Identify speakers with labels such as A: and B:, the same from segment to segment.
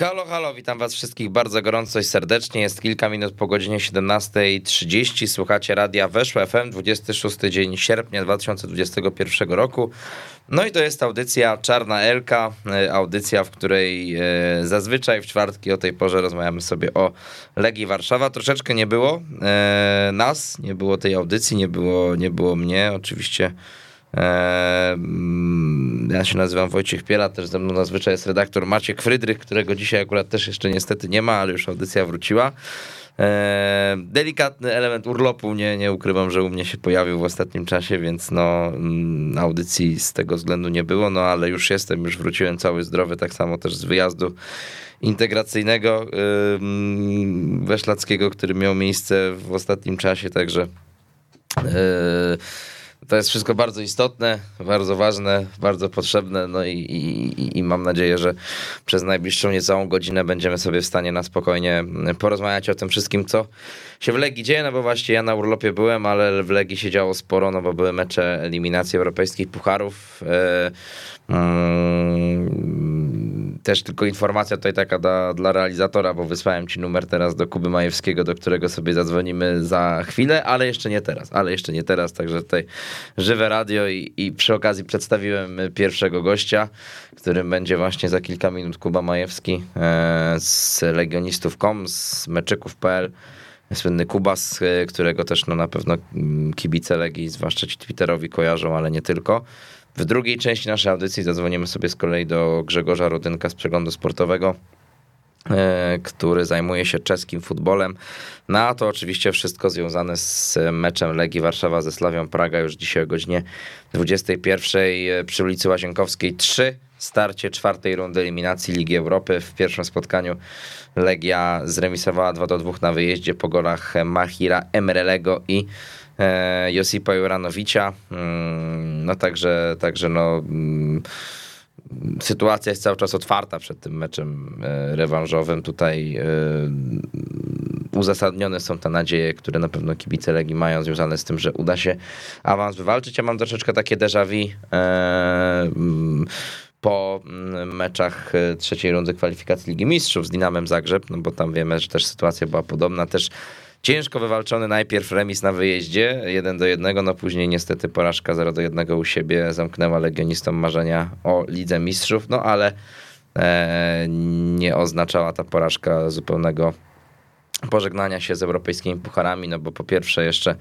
A: Halo, halo, witam was wszystkich bardzo gorąco i serdecznie. Jest kilka minut po godzinie 17.30. Słuchacie radia Weszło FM, 26 dzień sierpnia 2021 roku. No i to jest audycja Czarna Elka, e, audycja, w której e, zazwyczaj w czwartki o tej porze rozmawiamy sobie o Legii Warszawa. Troszeczkę nie było e, nas, nie było tej audycji, nie było, nie było mnie. Oczywiście ja się nazywam Wojciech Piela, też ze mną zazwyczaj jest redaktor Maciek Frydrych, którego dzisiaj akurat też jeszcze niestety nie ma, ale już audycja wróciła. Delikatny element urlopu, nie, nie ukrywam, że u mnie się pojawił w ostatnim czasie, więc no mm, audycji z tego względu nie było, no ale już jestem, już wróciłem cały zdrowy, tak samo też z wyjazdu integracyjnego weszlackiego, który miał miejsce w ostatnim czasie, także yy, to jest wszystko bardzo istotne, bardzo ważne, bardzo potrzebne, no i, i, i, mam nadzieję, że przez najbliższą niecałą godzinę będziemy sobie w stanie na spokojnie porozmawiać o tym wszystkim, co się w Legii dzieje, no bo właśnie ja na urlopie byłem, ale w Legii się działo sporo, no bo były mecze eliminacji europejskich pucharów. E, mm, też tylko informacja tutaj taka dla, dla realizatora, bo wysłałem ci numer teraz do Kuby Majewskiego, do którego sobie zadzwonimy za chwilę, ale jeszcze nie teraz, ale jeszcze nie teraz, także tutaj żywe radio i, i przy okazji przedstawiłem pierwszego gościa, którym będzie właśnie za kilka minut Kuba Majewski e, z legionistów.com, z meczyków.pl słynny Kubas, e, którego też no, na pewno mm, kibice Legii, zwłaszcza ci Twitterowi kojarzą, ale nie tylko. W drugiej części naszej audycji zadzwonimy sobie z kolei do Grzegorza Rodynka z Przeglądu Sportowego, e, który zajmuje się czeskim futbolem. No to oczywiście wszystko związane z meczem Legii Warszawa ze Slawią Praga już dzisiaj o godzinie 21 e, przy ulicy Łazienkowskiej 3 starcie czwartej rundy eliminacji Ligi Europy. W pierwszym spotkaniu Legia zremisowała 2 do 2 na wyjeździe po golach Mahira Emrelego i Josipa Juranowicza. Mm, no także, także no mm, sytuacja jest cały czas otwarta przed tym meczem e, rewanżowym. Tutaj e, uzasadnione są te nadzieje, które na pewno kibice Legii mają związane z tym, że uda się awans wywalczyć. Ja mam troszeczkę takie déjà vu mm, po meczach e, trzeciej rundy kwalifikacji Ligi Mistrzów z Dinamem Zagrzeb, no bo tam wiemy, że też sytuacja była podobna, też ciężko wywalczony najpierw remis na wyjeździe 1 do 1, no później niestety porażka 0 do 1 u siebie zamknęła legionistom marzenia o Lidze Mistrzów, no ale e, nie oznaczała ta porażka zupełnego pożegnania się z europejskimi pucharami, no bo po pierwsze jeszcze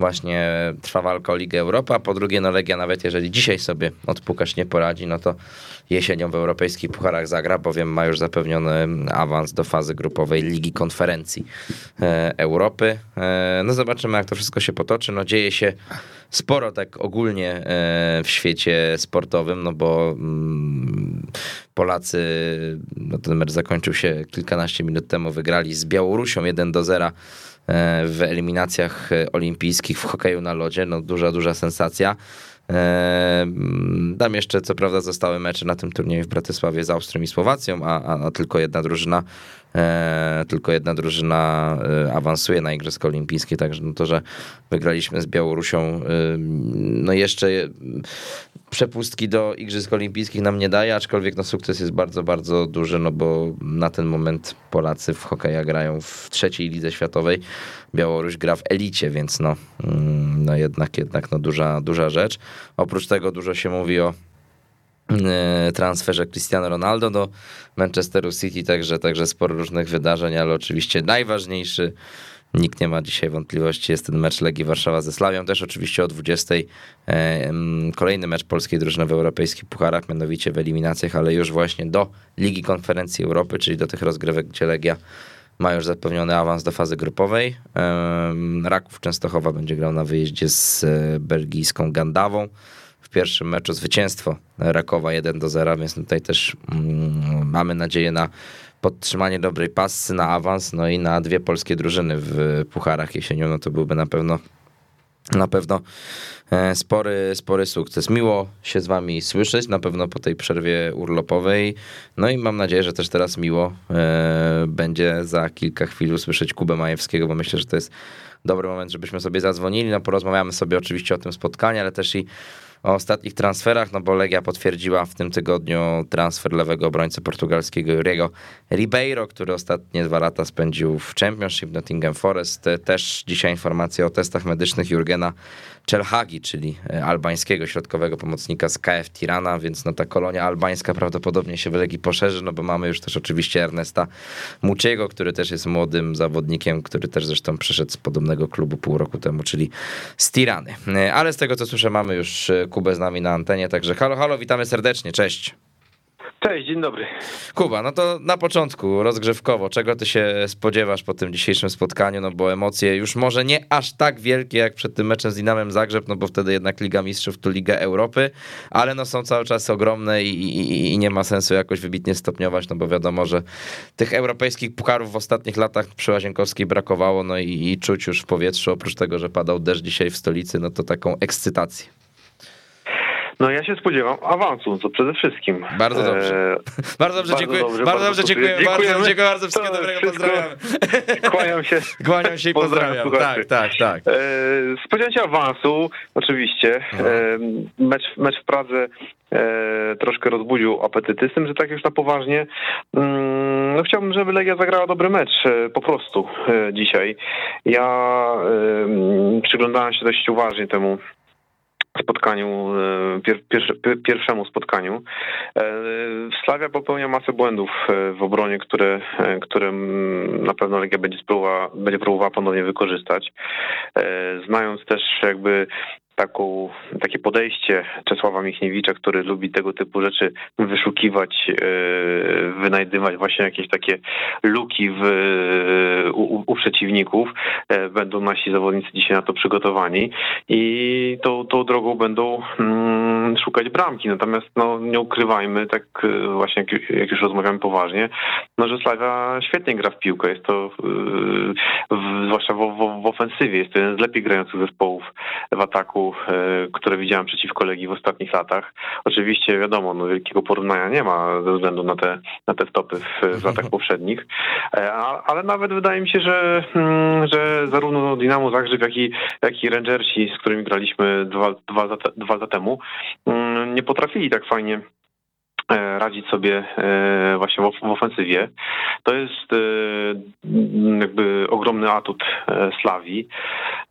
A: właśnie trwa walka o Ligę Europy, a po drugie no Legia nawet jeżeli dzisiaj sobie odpukać nie poradzi, no to jesienią w europejskich pucharach zagra, bowiem ma już zapewniony awans do fazy grupowej Ligi Konferencji e, Europy. E, no zobaczymy jak to wszystko się potoczy, no dzieje się sporo tak ogólnie e, w świecie sportowym, no bo mm, Polacy, no ten mecz zakończył się kilkanaście minut temu, wygrali z Białorusią 1 do 0 E, w eliminacjach e, olimpijskich w hokeju na lodzie. No duża, duża sensacja. E, tam jeszcze co prawda zostały mecze na tym turnieju w Bratysławie z Austrią i Słowacją, a, a, a tylko jedna drużyna tylko jedna drużyna awansuje na Igrzyska Olimpijskie, także no to, że wygraliśmy z Białorusią, no jeszcze przepustki do Igrzysk Olimpijskich nam nie daje, aczkolwiek no sukces jest bardzo, bardzo duży, no bo na ten moment Polacy w hokeja grają w trzeciej lidze światowej, Białoruś gra w elicie, więc no, mm, no jednak, jednak no duża, duża rzecz. Oprócz tego dużo się mówi o e, transferze Cristiano Ronaldo do Manchesteru City, także, także sporo różnych wydarzeń, ale oczywiście najważniejszy Nikt nie ma dzisiaj wątpliwości. Jest ten mecz Legii Warszawa ze Slawią. Też oczywiście o 20. E, kolejny mecz polskiej drużyny w europejskich pucharach, mianowicie w eliminacjach, ale już właśnie do Ligi Konferencji Europy, czyli do tych rozgrywek, gdzie Legia ma już zapewniony awans do fazy grupowej. Raków Częstochowa będzie grał na wyjeździe z e, belgijską Gandawą. W pierwszym meczu zwycięstwo Rakowa 1 do 0, więc tutaj też mm, mamy nadzieję na podtrzymanie dobrej pasy na awans, no i na dwie polskie drużyny w pucharach jesienią, no to byłby na pewno na pewno e, spory, spory sukces. Miło się z wami słyszeć, na pewno po tej przerwie urlopowej. No i mam nadzieję, że też teraz miło e, będzie za kilka chwil usłyszeć Kubę Majewskiego, bo myślę, że to jest dobry moment, żebyśmy sobie zadzwonili. No porozmawiamy sobie oczywiście o tym spotkaniu, ale też i o ostatnich transferach, no bo Legia potwierdziła w tym tygodniu transfer lewego obrońcy portugalskiego Juriego Ribeiro, który ostatnie dwa lata spędził w Championship Nottingham Forest. Też dzisiaj informacja o testach medycznych Jurgena Czelhagi, czyli e, albańskiego środkowego pomocnika z KF Tirana, więc no ta kolonia albańska prawdopodobnie się w Legii poszerzy, no bo mamy już też oczywiście Ernesta Muciego, który też jest młodym zawodnikiem, który też zresztą przyszedł z podobnego klubu pół roku temu, czyli z Tirany. E, ale z tego co słyszę mamy już e, Kubę z nami na antenie, także halo, halo, witamy serdecznie, cześć.
B: Cześć, dzień dobry.
A: Kuba, no to na początku rozgrzewkowo, czego ty się spodziewasz po tym dzisiejszym spotkaniu, no bo emocje już może nie aż tak wielkie jak przed tym meczem z Dinamem Zagrzeb, no bo wtedy jednak Liga Mistrzów to Liga Europy, ale no są cały czas ogromne i, i, i nie ma sensu jakoś wybitnie stopniować, no bo wiadomo, że tych europejskich pukarów w ostatnich latach przy Łazienkowskiej brakowało, no i, i czuć już w powietrzu, oprócz tego, że padał deszcz dzisiaj w stolicy, no to taką ekscytację.
B: No ja się spodziewam awansu, to przede wszystkim.
A: Bardzo dobrze. E... Bardzo dobrze, bardzo dziękuję. Dobrze, bardzo, dobrze, dziękuję. Bardzo, dziękuję bardzo, wszystkiego dobrego, pozdrawiam.
B: Kłaniam się.
A: Kłaniam się i pozdrawiam. pozdrawiam. Tak, tak, tak. E,
B: spodziewam się awansu, oczywiście. No. E, mecz, mecz w Pradze e, troszkę rozbudził apetyty, z tym, że tak już na poważnie. Mm, no chciałbym, żeby Legia zagrała dobry mecz, e, po prostu e, dzisiaj. Ja przyglądałem się dość uważnie temu spotkaniu, e, pier, pierwszemu spotkaniu. E, Slavia popełnia masę błędów e, w obronie, które, które na pewno Legia będzie, spróbowała, będzie próbowała ponownie wykorzystać. Znając też jakby taką, takie podejście Czesława Michniewicza, który lubi tego typu rzeczy wyszukiwać, e, wynajdywać właśnie jakieś takie luki w, u, u przeciwników. E, będą nasi zawodnicy dzisiaj na to przygotowani i tą, tą drogą będą mm, szukać bramki. Natomiast no, nie ukrywajmy, tak e, właśnie jak, jak już rozmawiamy poważnie, no, że Slavia świetnie gra w piłkę. Jest to w, zwłaszcza w, w, w ofensywie, jest to jeden z lepiej grających zespołów w ataku E, które widziałem przeciwko Legii w ostatnich latach. Oczywiście wiadomo, no, wielkiego porównania nie ma ze względu na te, na te stopy w, w latach poprzednich, e, ale nawet wydaje mi się, że, mm, że zarówno Dynamo Zagrzeb, jak i, jak i Rangersi, z którymi graliśmy dwa, dwa, dwa lata temu, mm, nie potrafili tak fajnie e, radzić sobie właśnie w ofensywie. To jest jakby ogromny atut Slawii.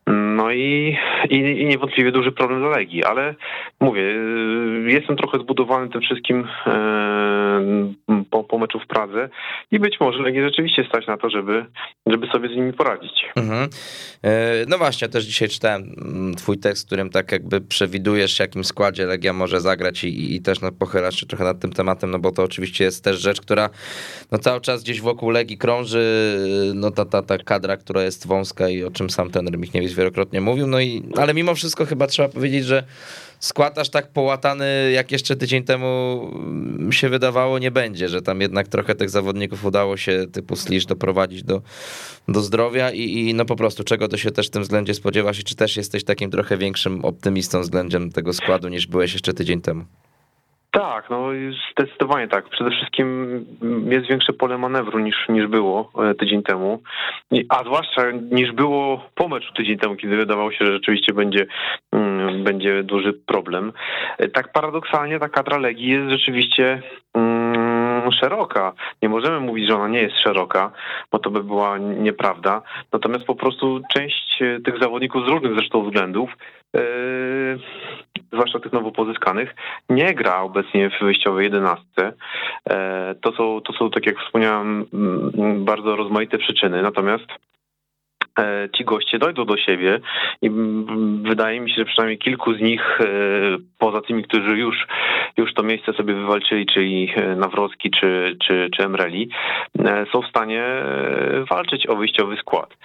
B: No i, i, i, niewątpliwie duży problem dla Legii, ale mówię, y, jestem trochę zbudowany tym wszystkim e, po, po meczu w Pradze i być może Legii rzeczywiście stać na to, żeby, żeby sobie z nimi poradzić. Mhm.
A: E, no właśnie, też dzisiaj czytałem mm, twój tekst, w którym tak jakby przewidujesz, jakim składzie Legia może zagrać i, i też no, pochylasz się trochę nad tym tematem, no bo to oczywiście jest też rzecz, która no, cały czas gdzieś wokół Legii krąży, no ta, ta, ta kadra, która jest wąska i o czym sam ten Michniewicz wielokrotnie mówił, no i, ale mimo wszystko chyba trzeba powiedzieć, że skład aż tak połatany, jak jeszcze tydzień temu się wydawało, nie będzie, że tam jednak trochę tych zawodników udało się typu Slisz doprowadzić do, do zdrowia i, i no po prostu czego to się też w tym względzie spodziewasz i czy też jesteś takim trochę większym optymistą względem tego składu niż byłeś jeszcze tydzień temu?
B: Tak, no zdecydowanie tak. Przede wszystkim jest większe pole manewru niż, niż było e, tydzień temu, a zwłaszcza niż było po meczu tydzień temu, kiedy wydawało się, że rzeczywiście będzie, mm, będzie duży problem. E, tak paradoksalnie ta kadra Legii jest rzeczywiście mm, szeroka. Nie możemy mówić, że ona nie jest szeroka, bo to by była nieprawda. Natomiast po prostu część e, tych zawodników z różnych zresztą względów zwłaszcza tych nowo pozyskanych, nie gra obecnie w wyjściowej jedenastce. E, to są, to są, tak jak wspomniałem, bardzo rozmaite przyczyny. Natomiast ci goście dojdą do siebie i wydaje mi się, że przynajmniej kilku z nich, e, poza tymi, którzy już, już to miejsce sobie wywalczyli, czyli e, Nawrocki czy, czy, czy Emreli, są w stanie walczyć o wyjściowy skład.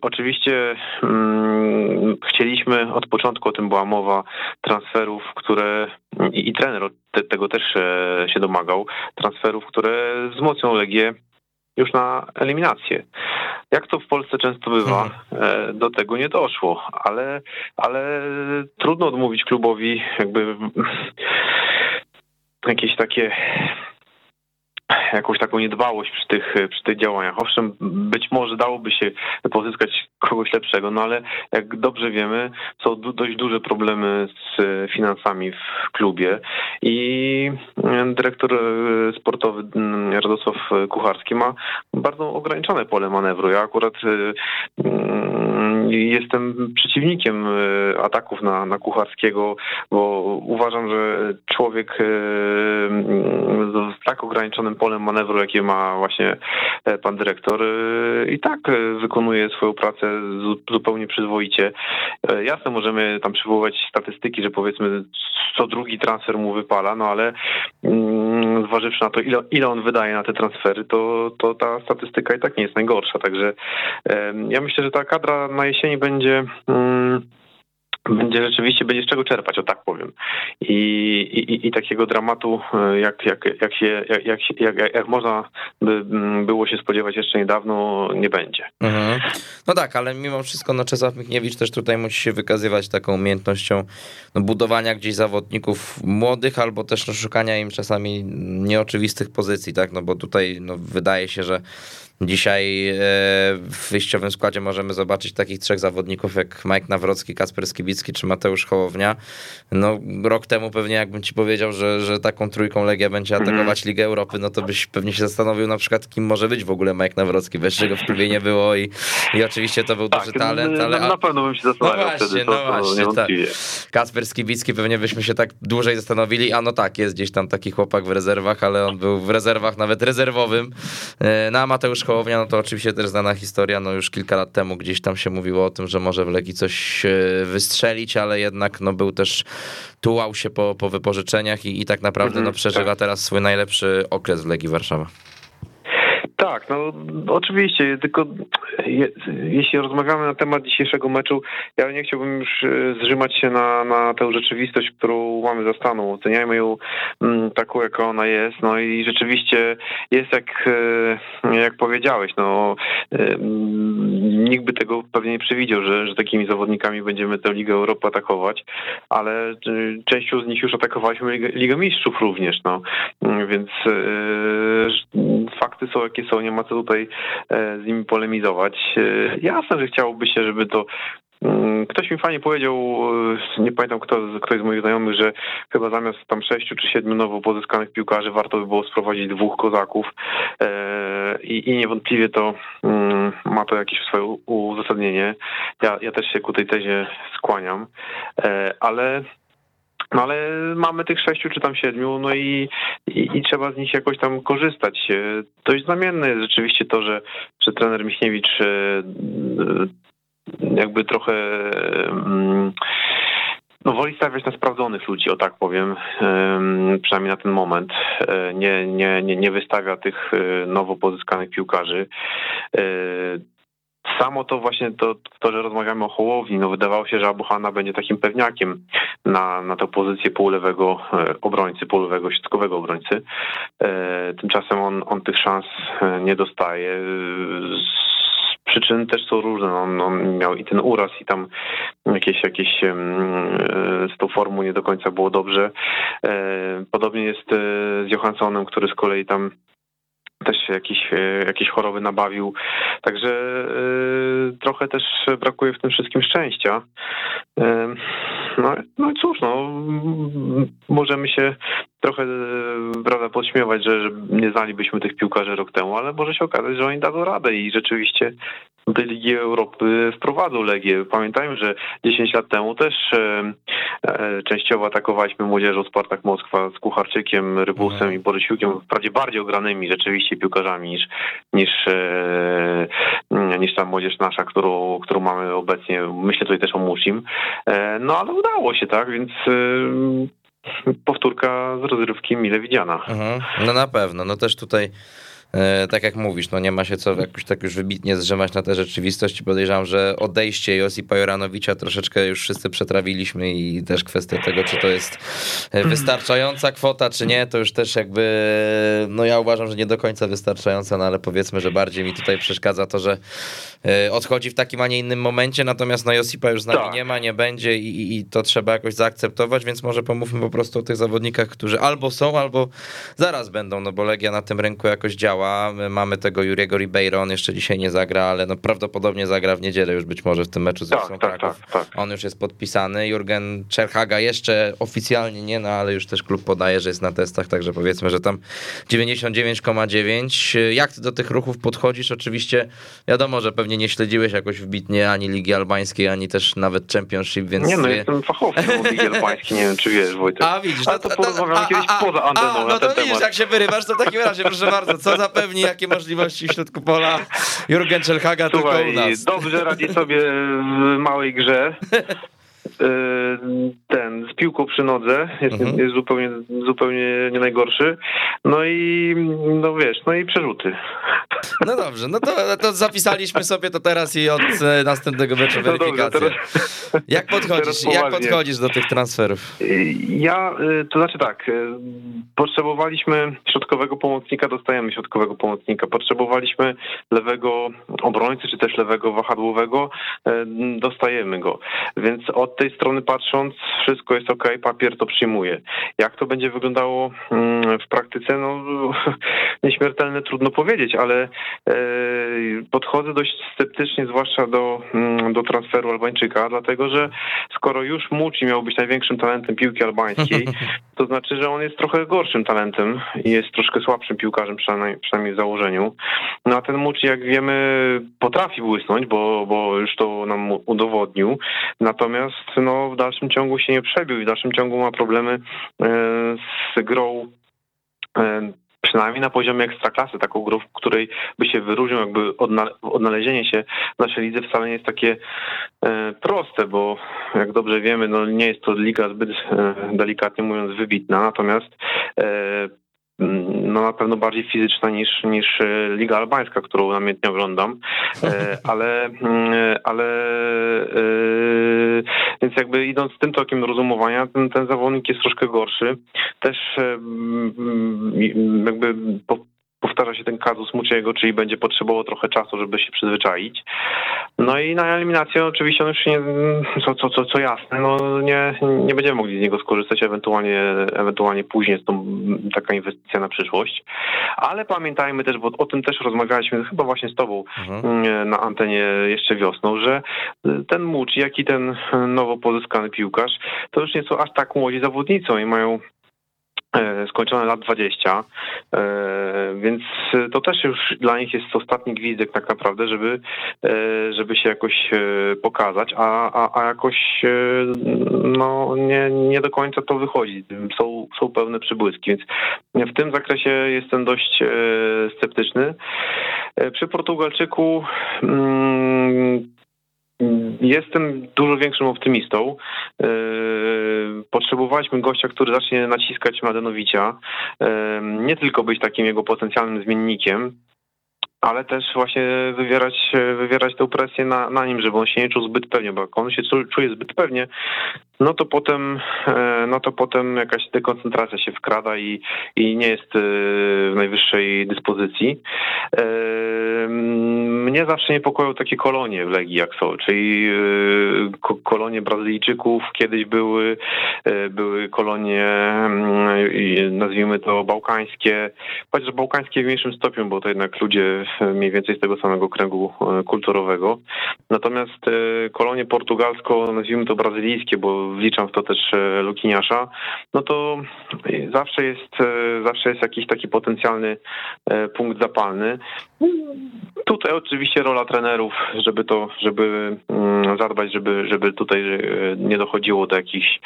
B: Oczywiście hmm, chcieliśmy od początku, o tym była mowa, transferów, które i, i trener te, tego też się domagał, transferów, które wzmocnią Legię już na eliminację. Jak to w Polsce często bywa, mhm. e, do tego nie doszło, ale, ale trudno odmówić klubowi jakby jakieś takie jakąś taką niedbałość przy tych, przy tych działaniach. Owszem, być może dałoby się pozyskać kogoś lepszego, no ale jak dobrze wiemy, są dość duże problemy z finansami w klubie i dyrektor sportowy mm, Radosław Kucharski ma bardzo ograniczone pole manewru. Ja akurat mm, jestem przeciwnikiem ataków na, na Kucharskiego, bo uważam, że człowiek z tak ograniczonym polem manewru, jakie ma właśnie e, pan dyrektor, e, i tak e, wykonuje swoją pracę zupełnie przyzwoicie. Jasne, możemy tam przywoływać statystyki, że powiedzmy co drugi transfer mu wypala, no ale mm, zważywszy na to, ile, ile on wydaje na te transfery, to, to ta statystyka i tak nie jest najgorsza. Także ja myślę, że ta kadra na jesieni będzie. Mm, będzie rzeczywiście będzie z czego czerpać, o tak powiem. I, i, i takiego dramatu, e, jak, jak, jak, się, jak, jak, jak, jak można by mm, było się spodziewać jeszcze niedawno, nie będzie. Mhm.
A: No tak, ale mimo wszystko no, Czesław Michniewicz też tutaj musi się wykazywać taką umiejętnością no, budowania gdzieś zawodników młodych, albo też no, szukania im czasami nieoczywistych pozycji, tak? No bo tutaj no, wydaje się, że Dzisiaj e, w wyjściowym składzie możemy zobaczyć takich trzech zawodników jak Mike Nawrocki, Kasper Skibicki czy Mateusz Hołownia. No, rok temu pewnie jakbym ci powiedział, że, że taką trójką Legia będzie mhm. atakować Ligę Europy, no to byś pewnie się zastanowił na przykład, kim może być w ogóle Mike Nawrocki, bez czego w klubie nie było i, i oczywiście to był tak, duży talent. Ale,
B: na pewno bym się zastanowił no właśnie, wtedy, to, no właśnie, tak.
A: Kasper Skibicki pewnie byśmy się tak dłużej zastanowili, a no tak, jest gdzieś tam taki chłopak w rezerwach, ale on był w rezerwach nawet rezerwowym. E, no Mateusz Hołownia, no to oczywiście też znana historia, no już kilka lat temu gdzieś tam się mówiło o tym, że może w Legii coś wystrzelić, ale jednak no był też, tułał się po, po wypożyczeniach i, i tak naprawdę no mhm, przeżywa tak. teraz swój najlepszy okres w Legii Warszawa.
B: Tak, no oczywiście, tylko je, jeśli rozmawiamy na temat dzisiejszego meczu, ja nie chciałbym już e, zrzymać się na, na tę rzeczywistość, którą mamy za staną. Oceniajmy ją m, mm, taką, jaka ona jest. No i rzeczywiście jest jak, e, jak powiedziałeś, no e, nikt by tego pewnie nie przewidział, że, że takimi zawodnikami będziemy tę Ligę Europy atakować, ale częścią z nich już atakowaliśmy Ligę, Mistrzów również, no więc fakty są jakie są, nie ma co tutaj e, z nimi polemizować. E, jasne, że chciałoby się, żeby to mm, Ktoś mi fajnie powiedział, e, nie pamiętam kto, ktoś z moich znajomych, że chyba zamiast tam sześciu czy siedmiu nowo pozyskanych piłkarzy warto by było sprowadzić dwóch kozaków i, i niewątpliwie to mm, ma to jakieś swoje uzasadnienie. Ja, ja też się ku tej tezie skłaniam, ale no ale mamy tych sześciu czy tam siedmiu, no i, i, i, trzeba z nich jakoś tam korzystać. Dość znamienne jest rzeczywiście to, że, że trener Michniewicz e, e, jakby trochę mm, no woli stawiać na sprawdzonych ludzi, o tak powiem, przynajmniej na ten moment. E, nie, nie, nie, nie wystawia tych nowo pozyskanych piłkarzy. Samo to właśnie to, to, że rozmawiamy o Hołowni, no wydawało się, że Abuhana będzie takim pewniakiem na, na tę pozycję półlewego e, obrońcy, półlewego środkowego obrońcy. E, tymczasem on, on tych szans e, nie dostaje. Przyczyn też są różne. No, on, on miał i ten uraz, i tam jakieś, jakieś z tą formą nie do końca było dobrze. Podobnie jest z Johanssonem, który z kolei tam też się jakieś, e, jakieś choroby nabawił. Także y, trochę też brakuje w tym wszystkim szczęścia. Y, no, no cóż, no, możemy się trochę prawda, podśmiewać, że, że nie znalibyśmy tych piłkarzy rok temu, ale może się okazać, że oni dadzą radę i rzeczywiście do Ligi Europy wprowadzą Legię. Pamiętajmy, że 10 lat temu też e, e, częściowo atakowaliśmy młodzieżą Spartak Moskwa z Kucharczykiem, Rybusem mhm. i Borysiukiem, wprawdzie bardziej ogranymi rzeczywiście piłkarzami niż, niż, e, niż ta młodzież nasza, którą, którą mamy obecnie. Myślę tutaj też o Musim. E, no ale udało się, tak, więc e, powtórka z rozrywki mile widziana.
A: Mhm. No na pewno, no też tutaj tak jak mówisz, no nie ma się co jakoś tak już wybitnie zrzemać na tę rzeczywistość i podejrzewam, że odejście Josipa Joranowicza troszeczkę już wszyscy przetrawiliśmy i też kwestia tego, czy to jest e, wystarczająca kwota, czy nie, to już też jakby, no ja uważam, że nie do końca wystarczająca, no ale powiedzmy, że bardziej mi tutaj przeszkadza to, że e, odchodzi w takim, a nie innym momencie, natomiast no Josipa już z nami
B: Tak.
A: nie ma, nie będzie i, i to trzeba jakoś zaakceptować, więc może pomówmy po prostu o tych zawodnikach, którzy albo są, albo zaraz będą, no bo Legia na tym rynku jakoś działa. My mamy tego Juriego Ribeiro, on jeszcze dzisiaj nie zagra, ale no prawdopodobnie zagra w niedzielę już być może w tym meczu z
B: Tak, tak,
A: Kraków.
B: tak, tak.
A: On już jest podpisany. Jurgen Czerhaga jeszcze oficjalnie nie, no ale już też klub podaje, że jest na testach, także powiedzmy, że tam 99,9. Jak ty do tych ruchów podchodzisz? Oczywiście wiadomo, że pewnie nie śledziłeś jakoś wbitnie ani Ligi Albańskiej, ani też nawet Championship, więc...
B: Nie no, jestem fachowcem Ligi Albańskiej, nie wiem czy wiesz Wojtek.
A: A widzisz,
B: Ale to porozmawiamy kiedyś poza anteną
A: a,
B: na
A: no
B: ten
A: to widzisz,
B: temat.
A: jak się wyrywasz, to w takim razie, proszę bardzo, co zapewni, jakie możliwości w środku pola Jurgen Czerhaga tylko u nas.
B: dobrze radzi sobie w małej grze. Yy, Ten z piłką przy nodze jest,
A: Mhm.
B: jest zupełnie, zupełnie nie najgorszy. No i no wiesz, no i przerzuty.
A: No dobrze, no to, to zapisaliśmy sobie to teraz i od e, następnego meczu
B: No dobrze,
A: weryfikację.
B: teraz-
A: Jak podchodzisz, jak podchodzisz do tych transferów?
B: Ja, y, to znaczy tak, y, potrzebowaliśmy środkowego pomocnika, dostajemy środkowego pomocnika. Potrzebowaliśmy lewego obrońcy, czy też lewego wahadłowego, y, dostajemy go. Więc od tej strony patrząc, wszystko jest ok, papier to przyjmuje. Jak to będzie wyglądało mm, w praktyce, no nieśmiertelne trudno powiedzieć, ale y, podchodzę dość sceptycznie, zwłaszcza do, mm, do transferu Albańczyka, dlatego że skoro już Muci miał być największym talentem piłki albańskiej, to znaczy, że on jest trochę gorszym talentem i jest troszkę słabszym piłkarzem, przynajmniej, przynajmniej w założeniu. No a ten Muci, jak wiemy, potrafi błysnąć, bo, bo już to nam udowodnił. Natomiast no, w dalszym ciągu się nie przebił i w dalszym ciągu ma problemy e, z grą e, przynajmniej na poziomie ekstraklasy, taką grą, w której by się wyróżnił, jakby odna- odnalezienie się w naszej lidze wcale nie jest takie e, proste, bo jak dobrze wiemy, no nie jest to liga zbyt delikatnie mówiąc wybitna, natomiast no na pewno bardziej fizyczna niż, niż e, Liga Albańska, którą namiętnie oglądam, e, ale, ale e, więc jakby idąc tym tokiem rozumowania, ten, ten zawodnik jest troszkę gorszy. Też jakby powtarza się ten kazus Muciego, czyli będzie potrzebowało trochę czasu, żeby się przyzwyczaić. No i na eliminację oczywiście on już nie, co, co, co, co jasne, no nie, nie będziemy mogli z niego skorzystać, ewentualnie, ewentualnie później jest to taka inwestycja na przyszłość. Ale pamiętajmy też, bo o tym też rozmawialiśmy chyba właśnie z tobą
A: Mhm.
B: mm, na antenie jeszcze wiosną, że ten Muci, jak i ten nowo pozyskany piłkarz, to już nie są aż tak młodzi zawodnicy i mają skończone lat 20, e, więc to też już dla nich jest ostatni gwizdek tak naprawdę, żeby, e, żeby się jakoś e, pokazać, a, a, a jakoś e, no, nie, nie do końca to wychodzi. Są, są pewne przybłyski, więc w tym zakresie jestem dość e, sceptyczny. E, Przy Portugalczyku mm, Jestem dużo większym optymistą. Yy, Potrzebowaliśmy gościa, który zacznie naciskać Mladenowicza. Yy, Nie tylko być takim jego potencjalnym zmiennikiem, ale też właśnie wywierać, wywierać tę presję na, na nim, żeby on się nie czuł zbyt pewnie, bo jak on się czu- czuje zbyt pewnie, no to potem, e, no to potem jakaś dekoncentracja się wkrada i, i nie jest e, w najwyższej dyspozycji. E, Mnie zawsze niepokoją takie kolonie w Legii jak są, czyli ko- kolonie Brazylijczyków kiedyś były, były kolonie, nazwijmy to bałkańskie, chociaż bałkańskie w mniejszym stopniu, bo to jednak ludzie mniej więcej z tego samego kręgu kulturowego. Natomiast kolonie portugalsko, nazwijmy to brazylijskie, bo wliczam w to też e, Lukiniasza, no to zawsze jest, e, zawsze jest jakiś taki potencjalny e, punkt zapalny. Tutaj oczywiście rola trenerów, żeby to, żeby mm, zadbać, żeby, żeby tutaj nie dochodziło do jakichś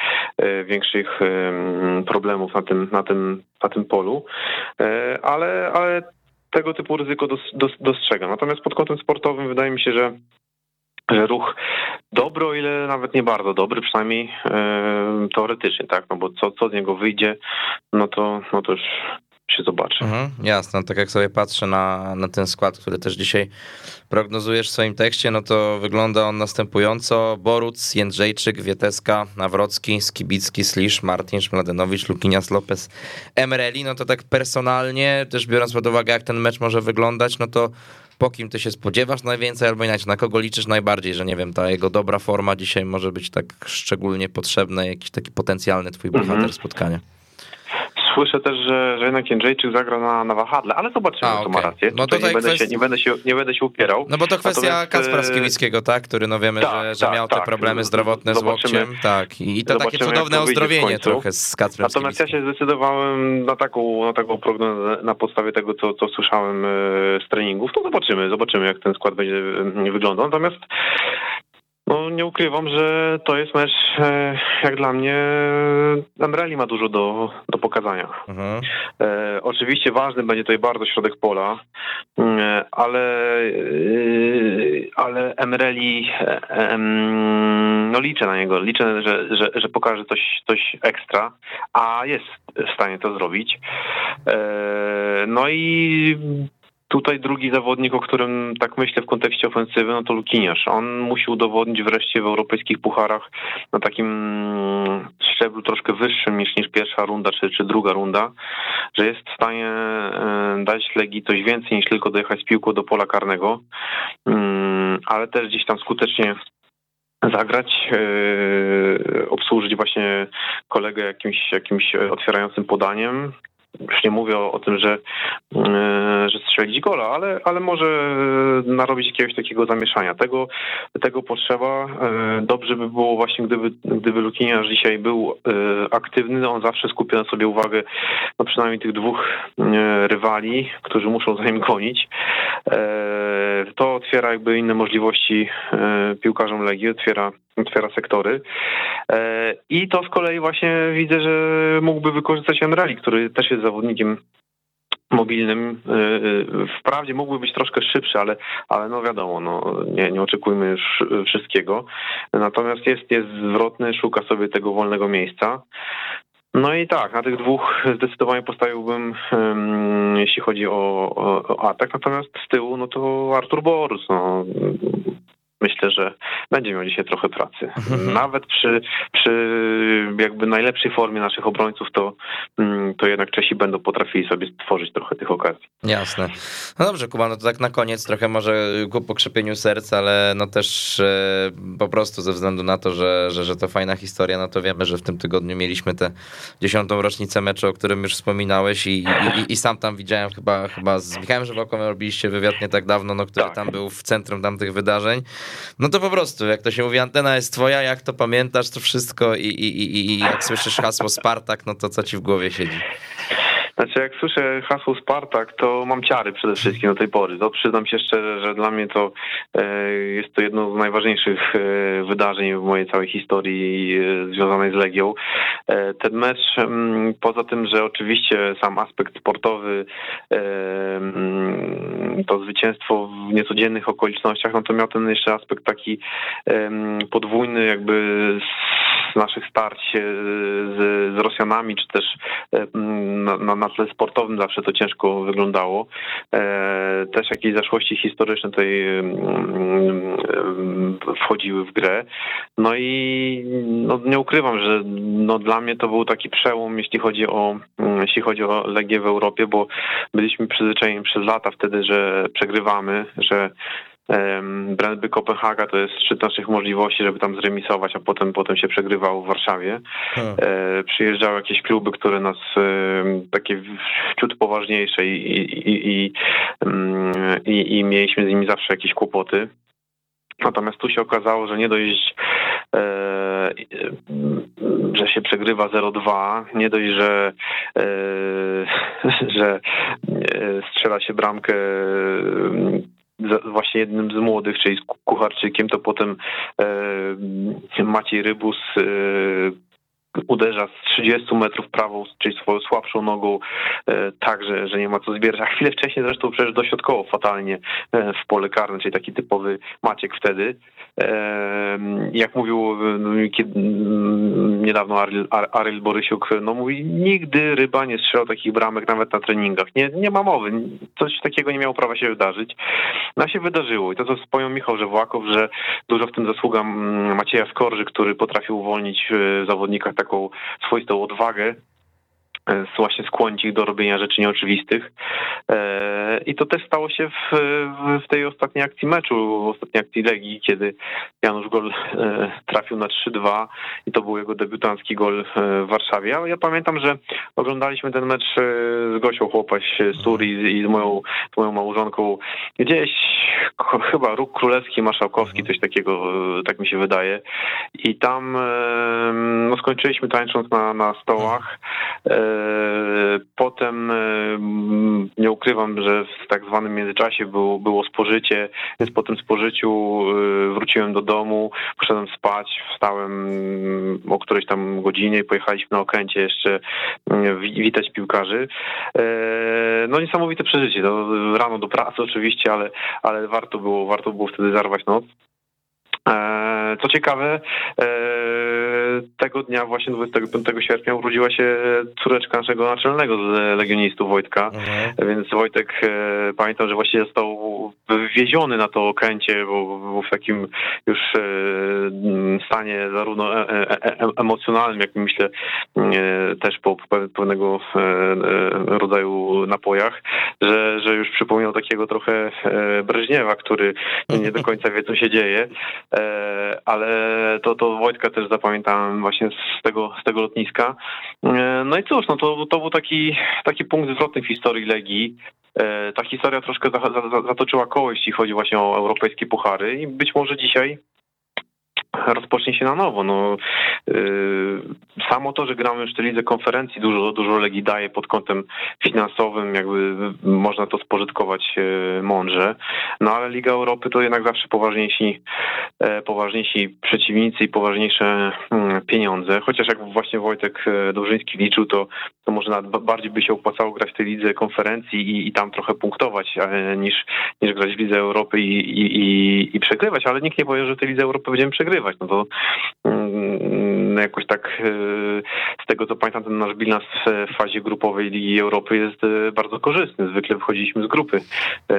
B: większych mm, problemów na tym, na tym, na tym polu, ale, ale tego typu ryzyko dos, dos, dostrzegam. Natomiast pod kątem sportowym wydaje mi się, że ruch dobry, o ile nawet nie bardzo dobry, przynajmniej e, teoretycznie, tak, no bo co, co z niego wyjdzie, no to, no to już się zobaczy.
A: Mhm, jasne, tak jak sobie patrzę na, na ten skład, który też dzisiaj prognozujesz w swoim tekście, no to wygląda on następująco. Boruc, Jędrzejczyk, Wieteska, Nawrocki, Skibicki, Slisz, Martin, Mladenowicz, Lukinias, Lopez, Emreli, no to tak personalnie, też biorąc pod uwagę jak ten mecz może wyglądać, no to po kim ty się spodziewasz najwięcej, albo inaczej, na kogo liczysz najbardziej, że nie wiem, ta jego dobra forma dzisiaj może być tak szczególnie potrzebna, jakiś taki potencjalny twój bohater
B: Mhm.
A: spotkania.
B: Słyszę też, że, że jednak Jędrzejczyk zagra na, na wahadle, ale zobaczymy,
A: A,
B: to ma rację.
A: No
B: tutaj nie, będę
A: kwest-
B: się, nie, będę się, nie będę się upierał.
A: No bo to kwestia
B: Natomiast,
A: Kacpra
B: e,
A: Skiwickiego, tak? Który no wiemy,
B: tak,
A: że, że
B: tak,
A: miał te
B: tak.
A: problemy zdrowotne z
B: Zobaczymy-
A: łokciem. Tak, i to takie cudowne
B: to
A: ozdrowienie trochę z Kacprem
B: Natomiast ja się zdecydowałem na taką, na taką prognozę na podstawie tego, co, co słyszałem e, z treningów. To zobaczymy, zobaczymy, jak ten skład będzie e, wyglądał. Natomiast no, nie ukrywam, że to jest mecz, e, jak dla mnie, Emreli ma dużo do, do pokazania.
A: Mhm.
B: E, oczywiście ważny będzie tutaj bardzo środek pola, mm, ale, e, ale Emreli, e, em, no liczę na niego, liczę, że, że, że pokaże coś, coś ekstra, a jest w stanie to zrobić. E, no i Tutaj drugi zawodnik, o którym tak myślę w kontekście ofensywy, no to Lukiniarz. On musi udowodnić wreszcie w europejskich pucharach na takim mm, szczeblu troszkę wyższym niż, niż pierwsza runda czy, czy druga runda, że jest w stanie e, dać Legii coś więcej niż tylko dojechać z piłką do pola karnego, Mm, ale też gdzieś tam skutecznie zagrać, e, obsłużyć właśnie kolegę jakimś, jakimś otwierającym podaniem. Już nie mówię o, tym, że, e, że strzelić gola, ale, ale może narobić jakiegoś takiego zamieszania. Tego, tego potrzeba. E, Dobrze by było właśnie, gdyby, gdyby Lukiniarz dzisiaj był e, aktywny. On zawsze skupia na sobie uwagę no przynajmniej tych dwóch e, rywali, którzy muszą za nim gonić. To otwiera jakby inne możliwości piłkarzom Legii, otwiera, otwiera sektory. E, I to z kolei właśnie widzę, że mógłby wykorzystać Emreli, który też jest zawodnikiem mobilnym. E, Wprawdzie mógłby być troszkę szybszy, ale, ale no wiadomo, no, nie, nie oczekujmy już wszystkiego. Natomiast jest, jest zwrotny, szuka sobie tego wolnego miejsca. No i tak, na tych dwóch zdecydowanie postawiłbym, em, jeśli chodzi o, o, o atak, natomiast z tyłu, no to Artur Borus, no, myślę, że będzie miał dzisiaj trochę pracy. Nawet przy, przy jakby najlepszej formie naszych obrońców, to, mm, to jednak Czesi będą potrafili sobie stworzyć trochę tych okazji.
A: Jasne. No dobrze, Kuba, no to tak na koniec trochę może ku pokrzepieniu serca, ale no też e, po prostu ze względu na to, że, że, że to fajna historia, no to wiemy, że w tym tygodniu mieliśmy tę dziesiątą rocznicę meczu, o którym już wspominałeś i, i, i, sam tam widziałem chyba, chyba z Michałem Żywałką robiliście wywiad nie tak dawno, no, który
B: Tak.
A: tam był w centrum tamtych wydarzeń. No to po prostu, jak to się mówi, antena jest twoja, jak to pamiętasz to wszystko i, i, i, i jak słyszysz hasło Spartak, no to co ci w głowie siedzi?
B: Znaczy, jak słyszę hasło Spartak, to mam ciary przede wszystkim do tej pory. To przyznam się szczerze, że dla mnie to e, jest to jedno z najważniejszych e, wydarzeń w mojej całej historii e, związanej z Legią. Ten mecz, mm, poza tym, że oczywiście sam aspekt sportowy, mm, to zwycięstwo w niecodziennych okolicznościach, no to miał ten jeszcze aspekt taki em, podwójny, jakby naszych starć e, z, z Rosjanami, czy też e, na, na, tle sportowym zawsze to ciężko wyglądało. E, też jakieś zaszłości historyczne tutaj wchodziły w grę. No i no, nie ukrywam, że no, dla mnie to był taki przełom, jeśli chodzi o jeśli chodzi o Legię w Europie, bo byliśmy przyzwyczajeni przez lata wtedy, że przegrywamy, że Brandby Kopenhaga to jest szczyt naszych możliwości, żeby tam zremisować, a potem potem się przegrywało w Warszawie.
A: Hmm.
B: Przyjeżdżały jakieś kluby, które nas takie ciut poważniejsze i, i, i, i, mm, i, i mieliśmy z nimi zawsze jakieś kłopoty. Natomiast tu się okazało, że nie dość, e, że się przegrywa 0-2, nie dość, że, e, że e, strzela się bramkę właśnie jednym z młodych, czyli z Ku- Kucharczykiem, to potem e, Maciej Rybus e, uderza z 30 metrów prawą, czyli swoją słabszą nogą, tak, że, że nie ma co zbierać. A chwilę wcześniej zresztą przecież dośrodkowo fatalnie w pole karne, czyli taki typowy Maciek wtedy. Jak mówił kiedy, niedawno Aryl, Borysiuk, no mówi, nigdy ryba nie strzelał takich bramek nawet na treningach. Nie, nie ma mowy, coś takiego nie miało prawa się wydarzyć. No się wydarzyło i to, co wspomniał Michał Żewłakow, że dużo w tym zasługa mm, Macieja Skorży, który potrafił uwolnić w zawodnikach taką swoistą odwagę, właśnie skłonić ich do robienia rzeczy nieoczywistych. E, I to też stało się w, w tej ostatniej akcji meczu, w ostatniej akcji Legii, kiedy Janusz Gol e, trafił na 3-2 i to był jego debiutancki gol w Warszawie. Ale ja pamiętam, że oglądaliśmy ten mecz z Gosią Chłopaś z Turi i z moją, z moją małżonką gdzieś chyba Róg Królewski, Marszałkowski, coś takiego, tak mi się wydaje. I tam no, skończyliśmy tańcząc na, na stołach. Potem nie ukrywam, że w tak zwanym międzyczasie było, było spożycie, więc po tym spożyciu y, wróciłem do domu, poszedłem spać, wstałem o którejś tam godzinie i pojechaliśmy na okręcie jeszcze y, witać piłkarzy. E, no niesamowite przeżycie. No, rano do pracy oczywiście, ale, ale warto było, warto było wtedy zarwać noc. E, co ciekawe, e, tego dnia, właśnie 25 sierpnia, urodziła się córeczka naszego naczelnego z legionistów Wojtka, mhm. więc Wojtek, e, pamiętam, że właśnie został wywieziony na to okręcie, bo był w takim już stanie zarówno emocjonalnym, jak myślę, też po pewnego rodzaju napojach, że, że już przypomniał takiego trochę Breżniewa, który nie do końca wie, co się dzieje. E, ale to, to Wojtka też zapamiętałem właśnie z tego, z tego lotniska. E, no i cóż, no to, to był taki, taki punkt zwrotny w historii Legii. E, ta historia troszkę zatoczyła koło, jeśli chodzi właśnie o europejskie puchary i być może dzisiaj rozpocznie się na nowo. No, yy, samo to, że gramy tej lidze konferencji dużo, dużo Legii daje pod kątem finansowym, jakby można to spożytkować yy, mądrze. No ale Liga Europy to jednak zawsze poważniejsi, yy, poważniejsi przeciwnicy i poważniejsze mm, pieniądze. Chociaż jak właśnie Wojtek e, Dobrzyński liczył, to, to może nawet bardziej by się opłacało grać w tej lidze konferencji i, i tam trochę punktować, niż, niż grać w Lidze Europy i, i, i, i przegrywać. Ale nikt nie powie, że w tej Lidze Europy będziemy przegrywać no to mm, jakoś tak e, z tego co pamiętam, ten nasz bilans w fazie grupowej Ligi Europy jest e, bardzo korzystny. Zwykle wchodziliśmy z grupy, e,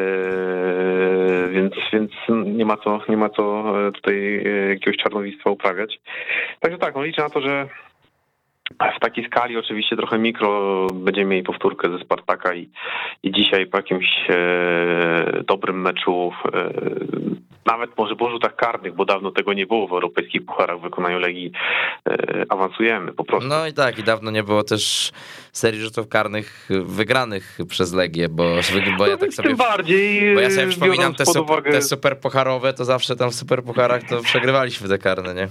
B: więc, więc nie ma co, nie ma co tutaj jakiegoś czarnowictwa uprawiać. Także tak, no liczę na to, że w takiej skali oczywiście trochę mikro będziemy mieli powtórkę ze Spartaka i, i dzisiaj po jakimś e, dobrym meczu, e, nawet może po rzutach karnych, bo dawno tego nie było w europejskich pucharach w wykonaniu Legii, e, awansujemy po prostu.
A: No i tak, i dawno nie było też serii rzutów karnych wygranych przez Legię, bo, bo ja no tak sobie...
B: Tym bardziej,
A: bo ja sobie przypominam te, super, uwagę... te super pucharowe, to zawsze tam w super pucharach to przegrywaliśmy te karne, nie?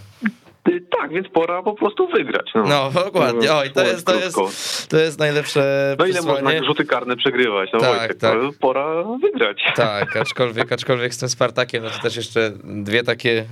B: Tak, więc pora po prostu wygrać. No,
A: no dokładnie. Oj, to jest, to, jest, to jest najlepsze
B: No ile przesłanie. można rzuty karne przegrywać? No tak, Wojtek, tak. pora wygrać.
A: Tak, aczkolwiek, aczkolwiek z tym Spartakiem, no to też jeszcze dwie takie y,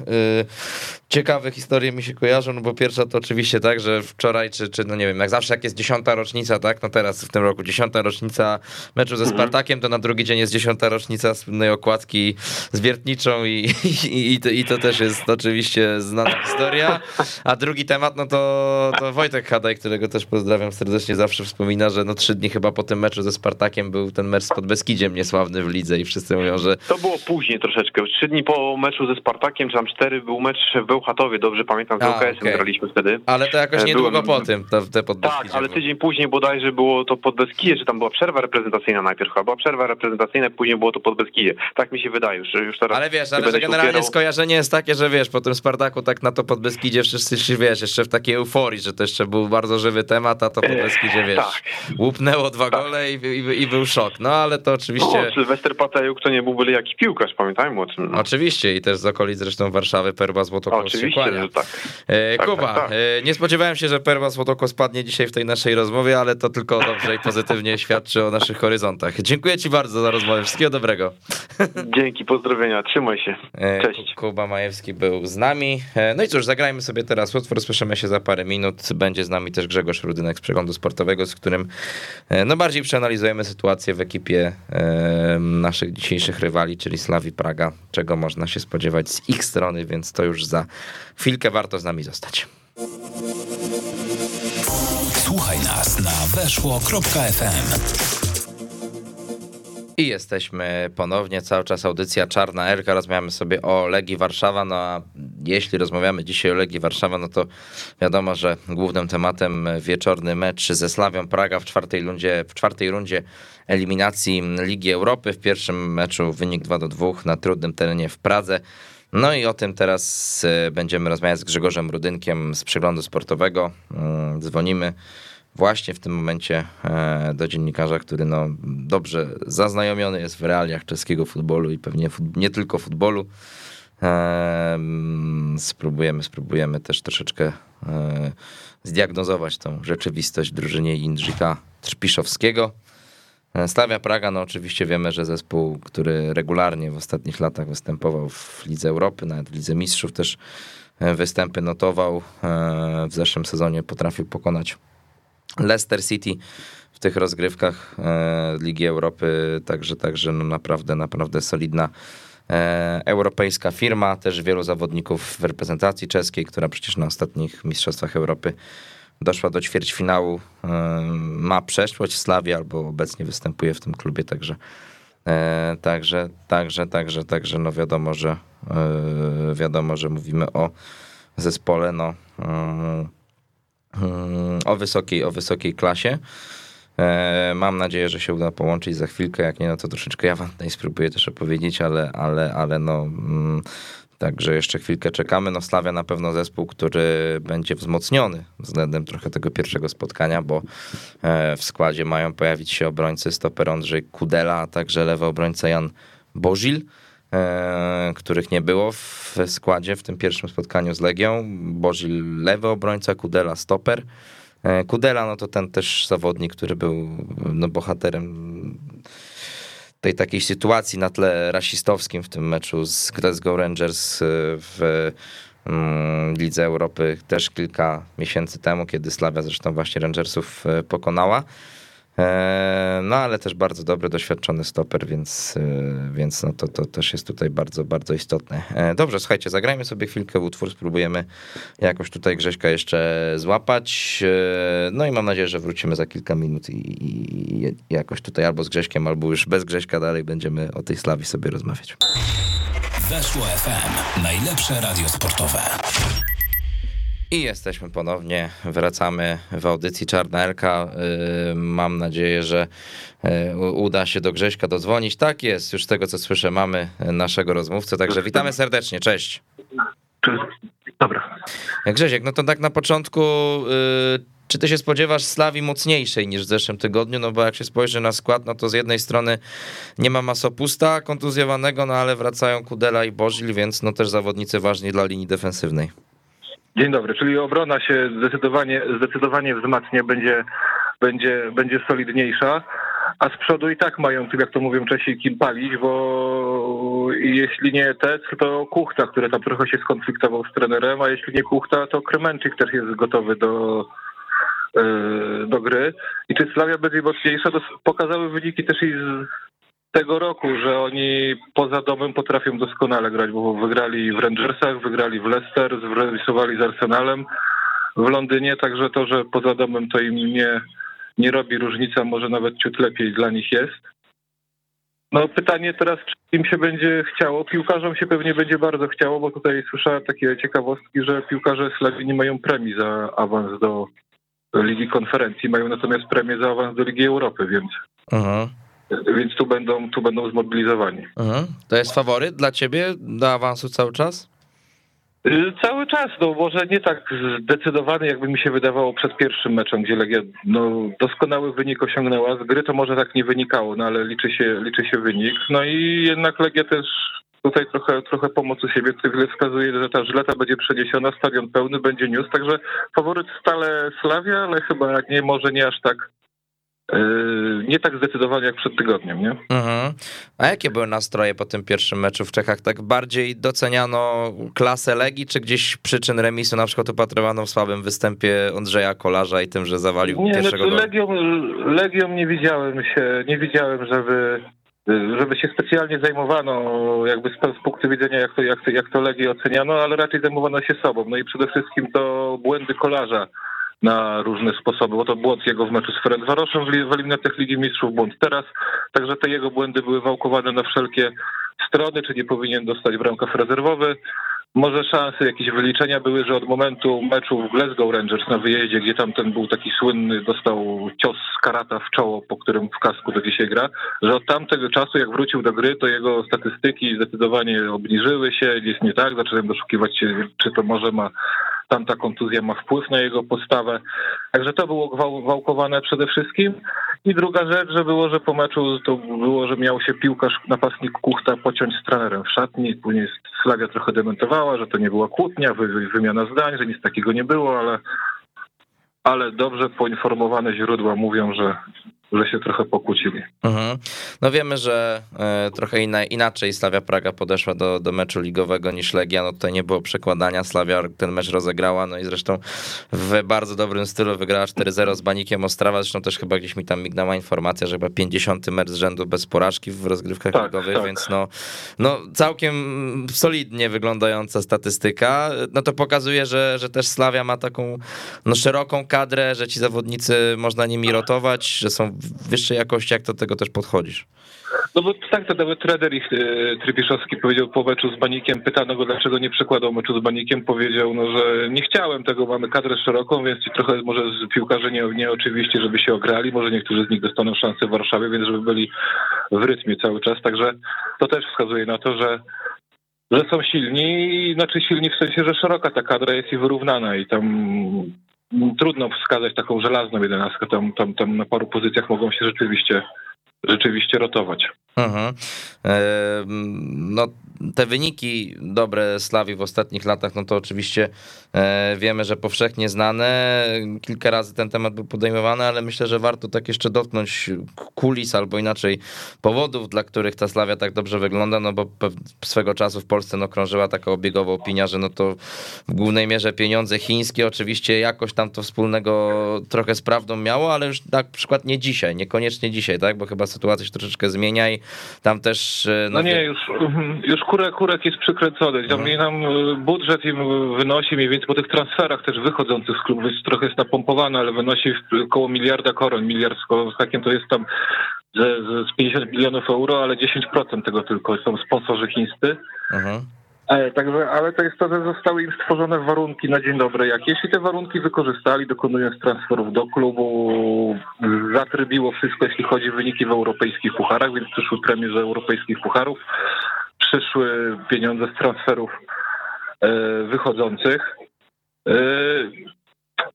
A: ciekawe historie mi się kojarzą, no bo pierwsza to oczywiście tak, że wczoraj, czy, czy no nie wiem, jak zawsze jak jest dziesiąta rocznica, tak, no teraz w tym roku dziesiąta rocznica meczu ze mhm. Spartakiem, to na drugi dzień jest dziesiąta rocznica słynnej okładki z Wiertniczą i, i, i, to, i to też jest oczywiście znana historia. A drugi temat, no to, to Wojtek Hadaj, którego też pozdrawiam serdecznie, zawsze wspomina, że no trzy dni chyba po tym meczu ze Spartakiem był ten mecz z Podbeskidziem niesławny w lidze i wszyscy mówią, że...
B: To było później troszeczkę. Trzy dni po meczu ze Spartakiem, czy tam cztery, był mecz w Bełchatowie, dobrze pamiętam, z UKS-em okay. graliśmy wtedy.
A: Ale to jakoś e, niedługo Byłem... po tym, to, te Podbeskidzie.
B: Tak, ale tydzień później bodajże było to Podbeskidzie, czy tam była przerwa reprezentacyjna najpierw chyba, była przerwa reprezentacyjna, później było to Podbeskidzie. Tak mi się wydaje, już, już teraz...
A: Ale wiesz, ale generalnie skojarzenie jest takie, że wiesz, po tym Spartaku tak na to Podbeskidzie wszyscy się, wiesz, jeszcze w takiej euforii, że to jeszcze był bardzo żywy temat, a to po Beskidzie, wiesz, tak. łupnęło dwa tak. gole i, i, i, był szok. No ale to oczywiście...
B: No, Sylwester Patejuk to nie był byle jaki piłkarz, pamiętajmy o tym.
A: No. Oczywiście i też z okolic zresztą Warszawy Perba Złotokos
B: Oczywiście,
A: się
B: że tak.
A: E, tak, Kuba, tak, tak. E, nie spodziewałem się, że Perba Złotokos spadnie dzisiaj w tej naszej rozmowie, ale to tylko dobrze i pozytywnie świadczy o naszych horyzontach. Dziękuję ci bardzo za rozmowę. Wszystkiego dobrego.
B: Dzięki, pozdrowienia. Trzymaj się. E, Cześć.
A: Kuba Majewski był z nami. E, no i cóż, zagrajmy sobie teraz utwór, słyszymy się za parę minut. Będzie z nami też Grzegorz Rudynek z Przeglądu Sportowego, z którym e, no bardziej przeanalizujemy sytuację w ekipie e, naszych dzisiejszych rywali, czyli Slawi Praga, czego można się spodziewać z ich strony, więc to już za chwilkę warto z nami zostać.
C: Słuchaj nas na weszło.fm.
A: I jesteśmy ponownie, cały czas audycja Czarna Erka, rozmawiamy sobie o Legii Warszawa, no a jeśli rozmawiamy dzisiaj o Legii Warszawa, no to wiadomo, że głównym tematem wieczorny mecz ze Slawią Praga w czwartej rundzie, w czwartej rundzie eliminacji Ligi Europy. W pierwszym meczu wynik 2 do 2 na trudnym terenie w Pradze. No i o tym teraz e, będziemy rozmawiać z Grzegorzem Rudynkiem z przeglądu sportowego. Mm, dzwonimy właśnie w tym momencie e, do dziennikarza, który no dobrze zaznajomiony jest w realiach czeskiego futbolu i pewnie nie tylko futbolu. E, spróbujemy, spróbujemy też troszeczkę e, zdiagnozować tą rzeczywistość drużynie Jindrzika Trzpiszowskiego. Stawia Praga, no oczywiście wiemy, że zespół, który regularnie w ostatnich latach występował w Lidze Europy, nawet w Lidze Mistrzów też występy notował. W zeszłym sezonie potrafił pokonać Leicester City w tych rozgrywkach e, Ligi Europy, także, także no naprawdę, naprawdę solidna e, europejska firma, też wielu zawodników w reprezentacji czeskiej, która przecież na ostatnich Mistrzostwach Europy doszła do ćwierćfinału, e, ma przeszłość w Slawie albo obecnie występuje w tym klubie, także także, także, także, także no wiadomo, że wiadomo, że mówimy o zespole, no o wysokiej, o wysokiej klasie. E, mam nadzieję, że się uda połączyć za chwilkę. Jak nie, no to troszeczkę ja wam spróbuję też opowiedzieć, ale, ale, ale no. Mm, także jeszcze chwilkę czekamy. No Slavia na pewno zespół, który będzie wzmocniony względem trochę tego pierwszego spotkania, bo e, w składzie mają pojawić się obrońcy stoper Andrzej Kudela, a także lewy obrońca Jan Bożil. E, których nie było w składzie w tym pierwszym spotkaniu z Legią. Bożil lewy obrońca, Kudela stoper. E, Kudela no to ten też zawodnik, który był no, bohaterem tej takiej sytuacji na tle rasistowskim w tym meczu z Glasgow Rangers e, w mm, Lidze Europy też kilka miesięcy temu, kiedy Slavia zresztą właśnie Rangersów pokonała. E, no ale też bardzo dobry, doświadczony stoper, więc, e, więc no to, to też jest tutaj bardzo, bardzo istotne. E, dobrze, słuchajcie, zagrajmy sobie chwilkę utwór, spróbujemy jakoś tutaj Grześka jeszcze złapać. No i mam nadzieję, że wrócimy za kilka minut i, i jakoś tutaj albo z Grześkiem, albo już bez Grześka dalej będziemy o tej slawie sobie rozmawiać.
C: Weszło FM, najlepsze radio sportowe.
A: I jesteśmy ponownie, wracamy w audycji Czarna Elka. Y, mam nadzieję, że y, uda się do Grześka dodzwonić. Tak jest, już z tego co słyszę mamy naszego rozmówcę, także witamy serdecznie, cześć.
D: Dobra.
A: Grzesiek, no to tak na początku, y, czy ty się spodziewasz Slawi mocniejszej niż w zeszłym tygodniu? No bo jak się spojrzy na skład, no to z jednej strony nie ma Masopusta kontuzjowanego, no ale wracają Kudela i Bożil, więc no też zawodnicy ważni dla linii defensywnej.
D: Dzień dobry, czyli obrona się zdecydowanie, zdecydowanie wzmacnia, będzie, będzie, będzie solidniejsza, a z przodu i tak mają, jak to mówią Czesi, kim palić, bo jeśli nie Tec, to Kuchta, który tam trochę się skonfliktował z trenerem, a jeśli nie Kuchta, to Kremenczyk też jest gotowy do, e, do gry. I czy Slavia będzie mocniejsza, to pokazały wyniki też i z tego roku, że oni poza domem potrafią doskonale grać, bo wygrali w Rangersach, wygrali w Leicester, zremisowali z Arsenalem w Londynie, także to, że poza domem to im nie, nie robi różnica, może nawet ciut lepiej dla nich jest. No pytanie teraz, czy im się będzie chciało? Piłkarzom się pewnie będzie bardzo chciało, bo tutaj słyszałem takie ciekawostki, że piłkarze Slawii nie mają premii za awans do Ligi Konferencji, mają natomiast premię za awans do Ligi Europy, więc... Aha więc tu będą, tu będą zmobilizowani.
A: Mhm. To jest faworyt dla ciebie do awansu cały czas?
D: Y, cały czas, no może nie tak zdecydowany, jakby mi się wydawało przed pierwszym meczem, gdzie Legia no, doskonały wynik osiągnęła. Z gry to może tak nie wynikało, no ale liczy się, liczy się wynik. No i jednak Legia też tutaj trochę, trochę pomocy siebie, wskazuje, że ta żleta będzie przeniesiona, stadion pełny, będzie news, także faworyt stale Slavia, ale chyba nie, może nie aż tak nie tak zdecydowanie jak przed tygodniem, nie?
A: Mhm. A jakie były nastroje po tym pierwszym meczu w Czechach? Tak bardziej doceniano klasę Legii, czy gdzieś przyczyn remisu na przykład upatrywano w słabym występie Andrzeja Kolarza i tym, że zawalił
D: Nie,
A: pierwszego
D: znaczy? Legią, Legią nie widziałem się, nie widziałem, żeby żeby się specjalnie zajmowano jakby z, z punktu widzenia jak to, jak, to, jak to Legię oceniano, ale raczej zajmowano się sobą. No i przede wszystkim to błędy kolarza na różne sposoby, bo to błąd jego w meczu z Ferencvaroszem w, li- w eliminacjach Ligi Mistrzów, błąd teraz, także te jego błędy były wałkowane na wszelkie strony, czy nie powinien dostać bramkarz rezerwowy. Może szanse jakieś wyliczenia były, że od momentu meczu w Glasgow Rangers na wyjeździe, gdzie tamten był taki słynny, dostał cios z karata w czoło, po którym w kasku do dzisiaj gra, że od tamtego czasu, jak wrócił do gry, to jego statystyki zdecydowanie obniżyły się, jest nie tak, zacząłem doszukiwać się, czy to może ma tamta kontuzja ma wpływ na jego postawę. Także to było wałkowane przede wszystkim. I druga rzecz, że było, że po meczu to było, że miał się piłkarz, napastnik Kuchta pociąć z trenerem w szatni. Później Slavia trochę dementowała, że to nie była kłótnia, wy, wy- wymiana zdań, że nic takiego nie było, ale, ale dobrze poinformowane źródła mówią, że, że się trochę pokłócili.
A: Mhm. No wiemy, że e, trochę inna, inaczej Slavia Praga podeszła do, do meczu ligowego niż Legia. No tutaj nie było przekładania. Slavia ten mecz rozegrała, no i zresztą w bardzo dobrym stylu wygrała 4-0 z Banikiem Ostrawa. Zresztą też chyba gdzieś mi tam mignęła informacja, że chyba 50 mecz z rzędu bez porażki w rozgrywkach
D: Tak,
A: ligowych,
D: tak.
A: więc no, no całkiem solidnie wyglądająca statystyka. No to pokazuje, że, że też Slavia ma taką no, szeroką kadrę, że ci zawodnicy można nimi rotować, że są wyższej jakości. Jak do tego też podchodzisz?
D: No bo tak, to nawet trener ich e, Trybiszowski powiedział po meczu z Banikiem, pytano go, dlaczego nie przekładał meczu z Banikiem, powiedział, no, że nie chciałem tego, mamy kadrę szeroką, więc ci trochę może z piłkarzy nie, nie oczywiście, żeby się ograli, może niektórzy z nich dostaną szansę w Warszawie, więc żeby byli w rytmie cały czas, także to też wskazuje na to, że że są silni, znaczy silni w sensie, że szeroka ta kadra jest i wyrównana i tam trudno wskazać taką żelazną jedenastkę, tam, tam, tam na paru pozycjach mogą się rzeczywiście rzeczywiście rotować.
A: Mhm. E, No, te wyniki dobre Slawii w ostatnich latach, no to oczywiście e, wiemy, że powszechnie znane. Kilka razy ten temat był podejmowany, ale myślę, że warto tak jeszcze dotknąć kulis albo inaczej powodów, dla których ta Slavia tak dobrze wygląda, no bo swego czasu w Polsce no, krążyła taka obiegowa opinia, że no to w głównej mierze pieniądze chińskie, oczywiście jakoś tam to wspólnego trochę z prawdą miało, ale już na przykład nie dzisiaj, niekoniecznie dzisiaj, tak, bo chyba sytuacja się troszeczkę zmienia i tam też... e,
D: No nie, już, już kurek, kurek jest przykręcony. Tam,
A: Mhm.
D: tam e, budżet im wynosi mniej więcej po tych transferach też wychodzących z klubu, jest trochę jest napompowany, ale wynosi około miliarda koron. Miliard z z hakiem to jest tam ze, z 50 milionów euro, ale 10% tego tylko są sponsorzy chińscy.
A: Mhm.
D: Także, ale to jest to, że zostały im stworzone warunki na dzień dobry jakieś i te warunki wykorzystali, dokonując transferów do klubu. Zatrybiło wszystko, jeśli chodzi o wyniki w europejskich pucharach, więc przyszły premie z europejskich pucharów, przyszły pieniądze z transferów e, wychodzących. E,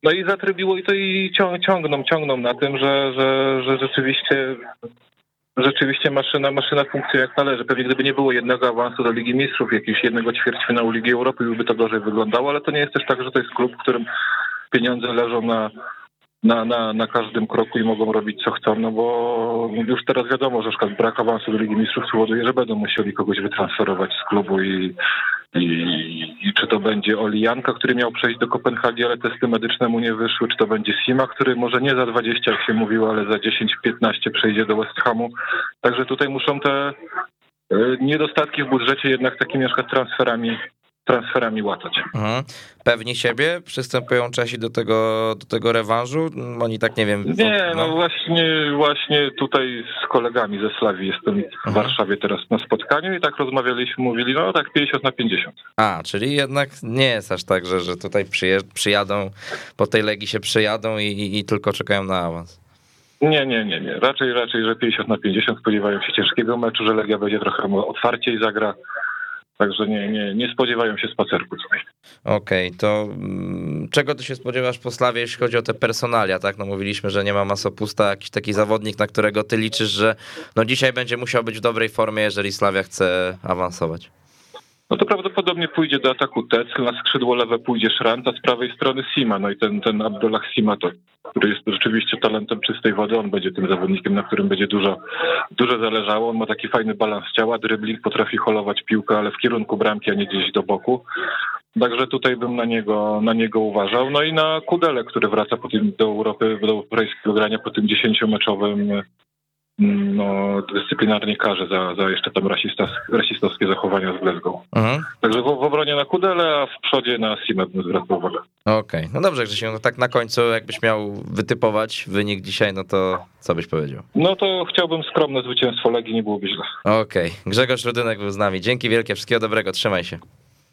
D: No i zatrybiło i to i cią- ciągną, ciągną na tym, że, że, że rzeczywiście rzeczywiście maszyna, maszyna funkcjonuje jak należy. Pewnie gdyby nie było jednego awansu do Ligi Mistrzów, jakiegoś jednego ćwierćfinału Ligi Europy, by to gorzej wyglądało, ale to nie jest też tak, że to jest klub, w którym pieniądze leżą na, na, na, na każdym kroku i mogą robić co chcą, no bo już teraz wiadomo, że na brak awansu do Ligi Mistrzów spowoduje, że będą musieli kogoś wytransferować z klubu i, i, i czy to będzie Oli Janka, który miał przejść do Kopenhagi, ale testy medyczne mu nie wyszły, czy to będzie Sima, który może nie za 20, jak się mówiło, ale za 10-15 przejdzie do West Hamu. Także tutaj muszą te y, niedostatki w budżecie jednak takimi na przykład transferami transferami łatać.
A: Mhm. Pewni siebie przystępują Czesi do tego, do tego rewanżu? Oni tak nie wiem.
D: Nie, no właśnie, właśnie tutaj z kolegami ze Slawii jestem w Warszawie teraz na spotkaniu i tak rozmawialiśmy, mówili, no tak 50 na 50.
A: A, czyli jednak nie jest aż tak, że, że tutaj przyjadą, po tej Legii się przyjadą i, i, i tylko czekają na awans.
D: Nie, nie, nie, nie. Raczej, raczej, że 50 na 50 spodziewają się ciężkiego meczu, że Legia będzie trochę otwarciej zagra. Także nie, nie, nie spodziewają się spacerku tutaj.
A: Okej, to mm, czego ty się spodziewasz po Slawie, jeśli chodzi o te personalia, tak? No mówiliśmy, że nie ma Masopusta, jakiś taki zawodnik, na którego ty liczysz, że no dzisiaj będzie musiał być w dobrej formie, jeżeli Slavia chce awansować.
D: No to prawdopodobnie pójdzie do ataku Tecl, na skrzydło lewe pójdzie Szrant, a z prawej strony Sima. No i ten, ten Abdullah Sima, to, który jest rzeczywiście talentem czystej wody, on będzie tym zawodnikiem, na którym będzie dużo, dużo zależało. On ma taki fajny balans ciała, dribbling, potrafi holować piłkę, ale w kierunku bramki, a nie gdzieś do boku. Także tutaj bym na niego, na niego uważał. No i na Kudele, który wraca po tym, do Europy, do europejskiego grania po tym dziesięciomeczowym no, dyscyplinarnie karze za, za jeszcze tam rasistas, rasistowskie zachowania z Glasgow.
A: Mhm.
D: Także w, w obronie na Kudele, a w przodzie na Simę bym zwracał uwagę.
A: Okej, no dobrze, Grzesiu, no tak na końcu jakbyś miał wytypować wynik dzisiaj, no to co byś powiedział?
D: No to chciałbym skromne zwycięstwo Legii, nie byłoby źle.
A: Okej, Grzegorz Rudynek był z nami. Dzięki wielkie, wszystkiego dobrego, trzymaj się.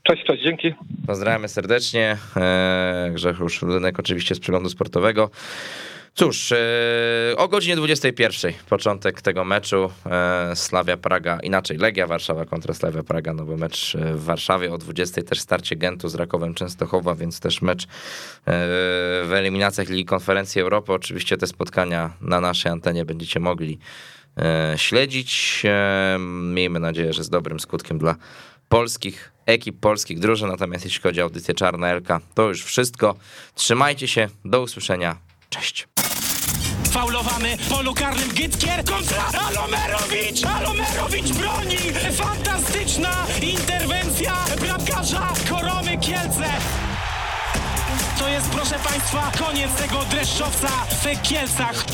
D: Cześć, cześć, dzięki.
A: Pozdrawiamy serdecznie. Eee, Grzegorz Rudynek oczywiście z przeglądu sportowego. Cóż, e, o godzinie 21 początek tego meczu e, Slavia Praga, inaczej Legia Warszawa kontra Slavia Praga, no bo mecz e, w Warszawie o 20 też starcie Gentu z Rakowem Częstochowa, więc też mecz w eliminacjach Ligi Konferencji Europy. Oczywiście te spotkania na naszej antenie będziecie mogli śledzić. Miejmy nadzieję, że z dobrym skutkiem dla polskich ekip, polskich drużyn. Natomiast jeśli chodzi o audycję Czarna Elka, to już wszystko. Trzymajcie się, do usłyszenia. Cześć.
E: Faulowany w polu karnym Gytkier kontra Alomerowicz! Alomerowicz broni! Fantastyczna interwencja bramkarza Koromy Kielce! To jest, proszę Państwa, koniec tego dreszczowca w Kielcach.